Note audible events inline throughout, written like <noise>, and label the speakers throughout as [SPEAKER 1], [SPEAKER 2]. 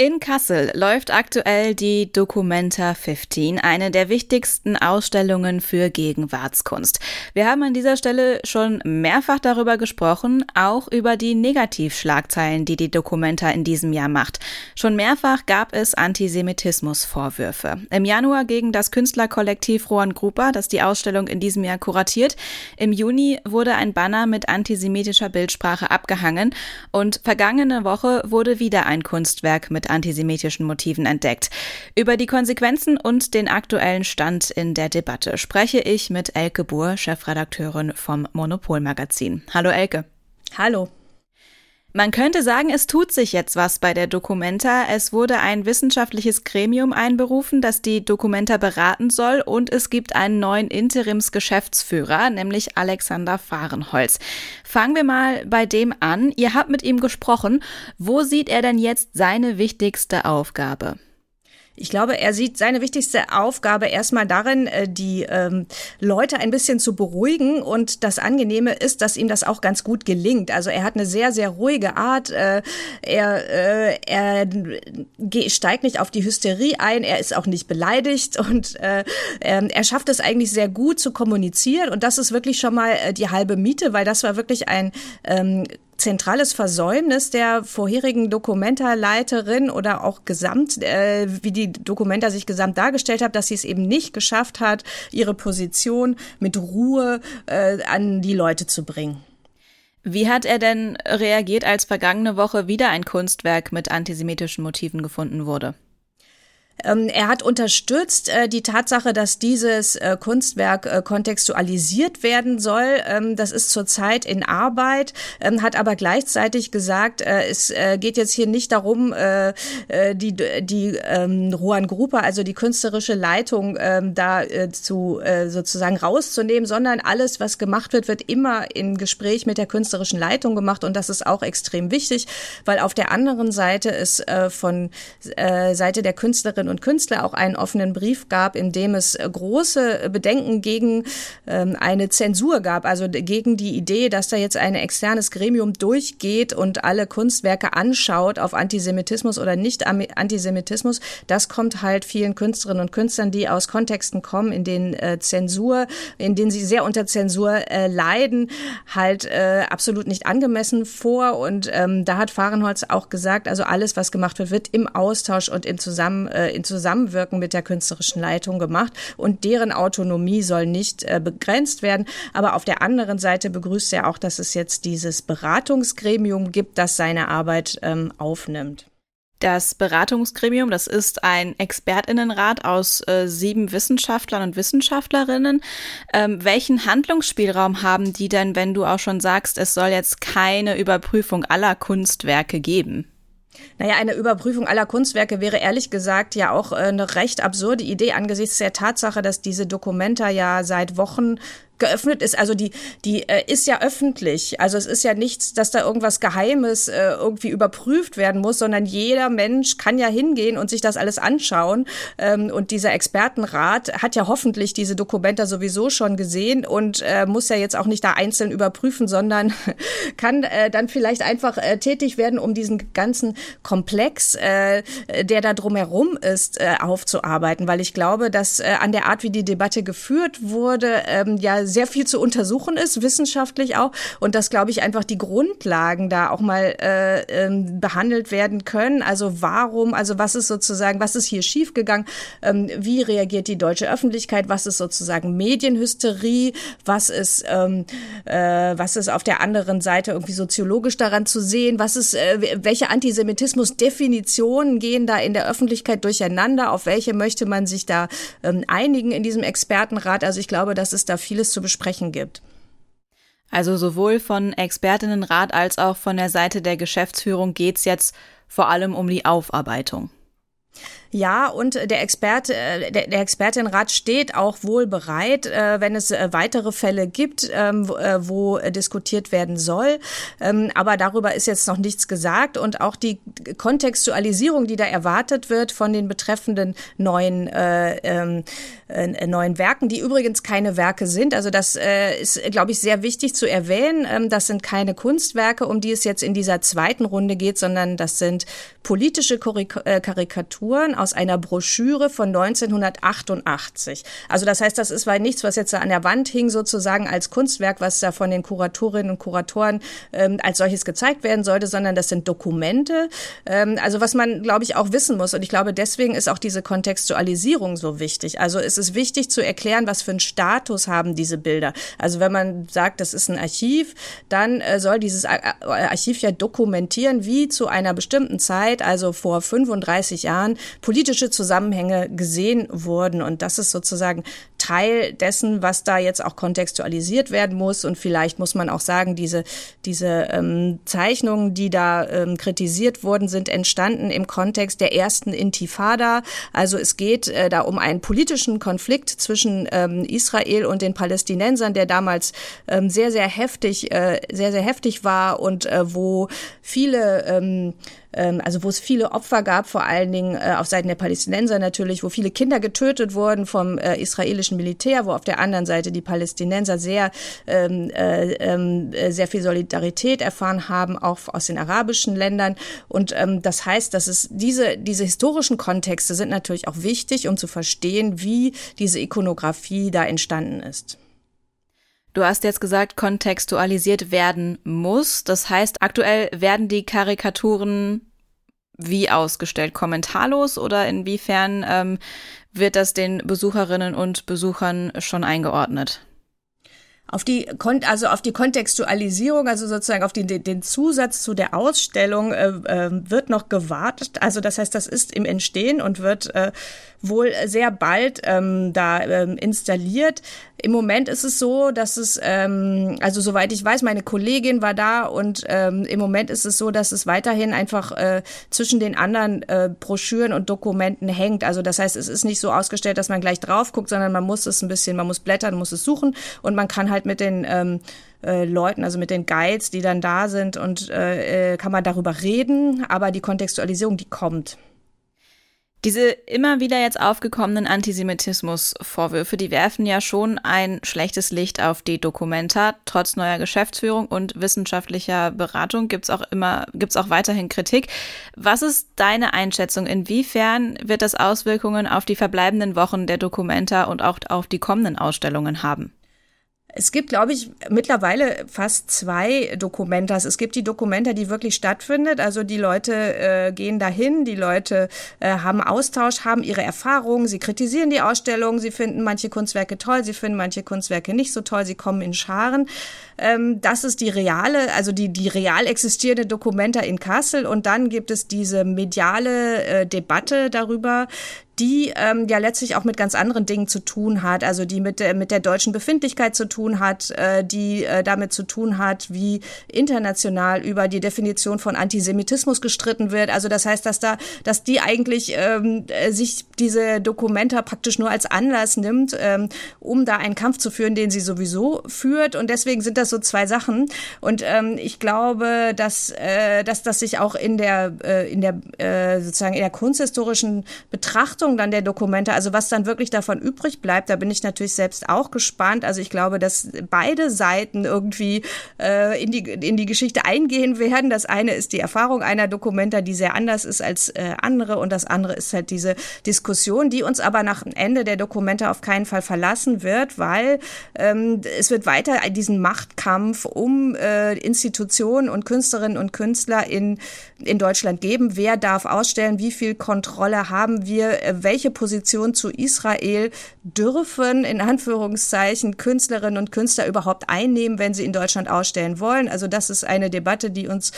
[SPEAKER 1] In Kassel läuft aktuell die Documenta 15, eine der wichtigsten Ausstellungen für Gegenwartskunst. Wir haben an dieser Stelle schon mehrfach darüber gesprochen, auch über die Negativschlagzeilen, die die Documenta in diesem Jahr macht. Schon mehrfach gab es Antisemitismusvorwürfe. Im Januar gegen das Künstlerkollektiv Rohan Grupa, das die Ausstellung in diesem Jahr kuratiert. Im Juni wurde ein Banner mit antisemitischer Bildsprache abgehangen und vergangene Woche wurde wieder ein Kunstwerk mit antisemitischen Motiven entdeckt. Über die Konsequenzen und den aktuellen Stand in der Debatte spreche ich mit Elke Buhr, Chefredakteurin vom Monopol-Magazin. Hallo Elke.
[SPEAKER 2] Hallo.
[SPEAKER 1] Man könnte sagen, es tut sich jetzt was bei der Documenta. Es wurde ein wissenschaftliches Gremium einberufen, das die Documenta beraten soll und es gibt einen neuen Interimsgeschäftsführer, nämlich Alexander Fahrenholz. Fangen wir mal bei dem an. Ihr habt mit ihm gesprochen. Wo sieht er denn jetzt seine wichtigste Aufgabe?
[SPEAKER 2] Ich glaube, er sieht seine wichtigste Aufgabe erstmal darin, äh, die ähm, Leute ein bisschen zu beruhigen. Und das Angenehme ist, dass ihm das auch ganz gut gelingt. Also er hat eine sehr, sehr ruhige Art. Äh, er, äh, er steigt nicht auf die Hysterie ein. Er ist auch nicht beleidigt. Und äh, ähm, er schafft es eigentlich sehr gut zu kommunizieren. Und das ist wirklich schon mal äh, die halbe Miete, weil das war wirklich ein ähm, zentrales Versäumnis der vorherigen Dokumentarleiterin oder auch gesamt, äh, wie die Dokumenta sich gesamt dargestellt hat, dass sie es eben nicht geschafft hat, ihre Position mit Ruhe äh, an die Leute zu bringen.
[SPEAKER 1] Wie hat er denn reagiert, als vergangene Woche wieder ein Kunstwerk mit antisemitischen Motiven gefunden wurde?
[SPEAKER 2] Ähm, er hat unterstützt äh, die Tatsache, dass dieses äh, Kunstwerk äh, kontextualisiert werden soll. Ähm, das ist zurzeit in Arbeit, ähm, hat aber gleichzeitig gesagt, äh, es äh, geht jetzt hier nicht darum, äh, die, die ähm, Ruan Gruppe, also die künstlerische Leitung, ähm, da zu sozusagen rauszunehmen, sondern alles, was gemacht wird, wird immer im Gespräch mit der künstlerischen Leitung gemacht und das ist auch extrem wichtig, weil auf der anderen Seite es von Seite der Künstlerin Künstlerinnen und Künstler auch einen offenen Brief gab, in dem es äh, große Bedenken gegen ähm, eine Zensur gab, also gegen die Idee, dass da jetzt ein externes Gremium durchgeht und alle Kunstwerke anschaut auf Antisemitismus oder nicht Antisemitismus. Das kommt halt vielen Künstlerinnen und Künstlern, die aus Kontexten kommen, in denen äh, Zensur, in denen sie sehr unter Zensur äh, leiden, halt äh, absolut nicht angemessen vor. Und ähm, da hat Fahrenholz auch gesagt, also alles, was gemacht wird, wird im Austausch und im Zusammen äh, in Zusammenwirken mit der künstlerischen Leitung gemacht und deren Autonomie soll nicht äh, begrenzt werden. Aber auf der anderen Seite begrüßt er auch, dass es jetzt dieses Beratungsgremium gibt, das seine Arbeit ähm, aufnimmt.
[SPEAKER 1] Das Beratungsgremium, das ist ein Expertinnenrat aus äh, sieben Wissenschaftlern und Wissenschaftlerinnen. Ähm, welchen Handlungsspielraum haben die denn, wenn du auch schon sagst, es soll jetzt keine Überprüfung aller Kunstwerke geben?
[SPEAKER 2] Naja, eine Überprüfung aller Kunstwerke wäre ehrlich gesagt ja auch äh, eine recht absurde Idee angesichts der Tatsache, dass diese Dokumenta ja seit Wochen geöffnet ist. Also die, die äh, ist ja öffentlich. Also es ist ja nichts, dass da irgendwas Geheimes äh, irgendwie überprüft werden muss, sondern jeder Mensch kann ja hingehen und sich das alles anschauen. Ähm, und dieser Expertenrat hat ja hoffentlich diese Dokumente sowieso schon gesehen und äh, muss ja jetzt auch nicht da einzeln überprüfen, sondern <laughs> kann äh, dann vielleicht einfach äh, tätig werden, um diesen ganzen Komplex, äh, der da drumherum ist, äh, aufzuarbeiten. Weil ich glaube, dass äh, an der Art, wie die Debatte geführt wurde, ähm, ja sehr viel zu untersuchen ist, wissenschaftlich auch. Und dass, glaube ich, einfach die Grundlagen da auch mal äh, ähm, behandelt werden können. Also warum, also was ist sozusagen, was ist hier schiefgegangen? Ähm, wie reagiert die deutsche Öffentlichkeit? Was ist sozusagen Medienhysterie? Was ist, ähm, äh, was ist auf der anderen Seite irgendwie soziologisch daran zu sehen? Was ist, äh, welche Antisemitismus-Definitionen gehen da in der Öffentlichkeit durcheinander? Auf welche möchte man sich da ähm, einigen in diesem Expertenrat? Also ich glaube, dass es da vieles zu zu besprechen gibt.
[SPEAKER 1] Also sowohl von Expertinnenrat als auch von der Seite der Geschäftsführung geht es jetzt vor allem um die Aufarbeitung.
[SPEAKER 2] Ja, und der Experte, äh, der, der Expertinnenrat steht auch wohl bereit, äh, wenn es äh, weitere Fälle gibt, ähm, wo diskutiert werden soll. Ähm, aber darüber ist jetzt noch nichts gesagt und auch die Kontextualisierung, die da erwartet wird von den betreffenden neuen ähm, neuen Werken, die übrigens keine Werke sind. Also das ist, glaube ich, sehr wichtig zu erwähnen. Das sind keine Kunstwerke, um die es jetzt in dieser zweiten Runde geht, sondern das sind politische Karikaturen aus einer Broschüre von 1988. Also das heißt, das ist weil nichts, was jetzt da an der Wand hing, sozusagen als Kunstwerk, was da von den Kuratorinnen und Kuratoren ähm, als solches gezeigt werden sollte, sondern das sind Dokumente. Ähm, also was man, glaube ich, auch wissen muss. Und ich glaube, deswegen ist auch diese Kontextualisierung so wichtig. Also es ist wichtig zu erklären, was für einen Status haben diese Bilder. Also wenn man sagt, das ist ein Archiv, dann äh, soll dieses Archiv ja dokumentieren, wie zu einer bestimmten Zeit, also vor 35 Jahren, politische Zusammenhänge gesehen wurden. Und das ist sozusagen Teil dessen, was da jetzt auch kontextualisiert werden muss. Und vielleicht muss man auch sagen, diese, diese ähm, Zeichnungen, die da ähm, kritisiert wurden, sind entstanden im Kontext der ersten Intifada. Also es geht äh, da um einen politischen Konflikt zwischen ähm, Israel und den Palästinensern, der damals ähm, sehr, sehr heftig, äh, sehr, sehr heftig war und äh, wo viele ähm, ähm, also wo es viele Opfer gab, vor allen Dingen äh, auf Seiten der Palästinenser natürlich, wo viele Kinder getötet wurden vom äh, israelischen Militär, wo auf der anderen Seite die Palästinenser sehr, ähm, äh, ähm, äh, sehr viel Solidarität erfahren haben, auch aus den arabischen Ländern. Und ähm, das heißt, dass es diese, diese historischen Kontexte sind natürlich auch wichtig, um zu verstehen, wie diese Ikonografie da entstanden ist.
[SPEAKER 1] Du hast jetzt gesagt, kontextualisiert werden muss. Das heißt, aktuell werden die Karikaturen wie ausgestellt? Kommentarlos oder inwiefern ähm, wird das den Besucherinnen und Besuchern schon eingeordnet?
[SPEAKER 2] Auf die also auf die Kontextualisierung, also sozusagen auf den, den Zusatz zu der Ausstellung äh, äh, wird noch gewartet. Also das heißt, das ist im Entstehen und wird äh, wohl sehr bald ähm, da ähm, installiert. Im Moment ist es so, dass es, ähm, also soweit ich weiß, meine Kollegin war da und ähm, im Moment ist es so, dass es weiterhin einfach äh, zwischen den anderen äh, Broschüren und Dokumenten hängt. Also das heißt, es ist nicht so ausgestellt, dass man gleich drauf guckt, sondern man muss es ein bisschen, man muss blättern, muss es suchen und man kann halt mit den ähm, äh, Leuten, also mit den Guides, die dann da sind und äh, äh kann man darüber reden, aber die Kontextualisierung, die kommt.
[SPEAKER 1] Diese immer wieder jetzt aufgekommenen Antisemitismusvorwürfe, die werfen ja schon ein schlechtes Licht auf die Dokumenta. Trotz neuer Geschäftsführung und wissenschaftlicher Beratung gibt's auch immer, gibt's auch weiterhin Kritik. Was ist deine Einschätzung? Inwiefern wird das Auswirkungen auf die verbleibenden Wochen der Dokumenta und auch auf die kommenden Ausstellungen haben?
[SPEAKER 2] Es gibt, glaube ich, mittlerweile fast zwei Dokumentas. Es gibt die Dokumenta, die wirklich stattfindet. Also die Leute äh, gehen dahin, die Leute äh, haben Austausch, haben ihre Erfahrungen, sie kritisieren die Ausstellung, sie finden manche Kunstwerke toll, sie finden manche Kunstwerke nicht so toll, sie kommen in Scharen. Ähm, das ist die reale, also die, die real existierende Dokumenta in Kassel. Und dann gibt es diese mediale äh, Debatte darüber, die ähm, ja letztlich auch mit ganz anderen Dingen zu tun hat, also die mit der, mit der deutschen Befindlichkeit zu tun hat, äh, die äh, damit zu tun hat, wie international über die Definition von Antisemitismus gestritten wird. Also das heißt, dass da, dass die eigentlich ähm, äh, sich diese Dokumenta praktisch nur als Anlass nimmt, ähm, um da einen Kampf zu führen, den sie sowieso führt. Und deswegen sind das so zwei Sachen. Und ähm, ich glaube, dass, äh, dass das sich auch in der, äh, in der äh, sozusagen in der kunsthistorischen Betrachtung Bewertung dann der Dokumente, also was dann wirklich davon übrig bleibt, da bin ich natürlich selbst auch gespannt. Also ich glaube, dass beide Seiten irgendwie äh, in, die, in die Geschichte eingehen werden. Das eine ist die Erfahrung einer Dokumenta, die sehr anders ist als äh, andere und das andere ist halt diese Diskussion, die uns aber nach Ende der Dokumenta auf keinen Fall verlassen wird, weil ähm, es wird weiter diesen Machtkampf um äh, Institutionen und Künstlerinnen und Künstler in, in Deutschland geben. Wer darf ausstellen? Wie viel Kontrolle haben wir? Äh, welche Position zu Israel dürfen in Anführungszeichen Künstlerinnen und Künstler überhaupt einnehmen, wenn sie in Deutschland ausstellen wollen. Also das ist eine Debatte, die uns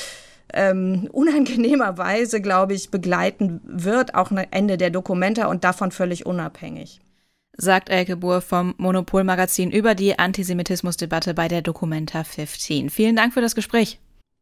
[SPEAKER 2] ähm, <laughs> unangenehmerweise, glaube ich, begleiten wird, auch nach Ende der Dokumenta und davon völlig unabhängig.
[SPEAKER 1] Sagt Elke Buhr vom Monopol-Magazin über die Antisemitismusdebatte bei der Documenta 15. Vielen Dank für das Gespräch.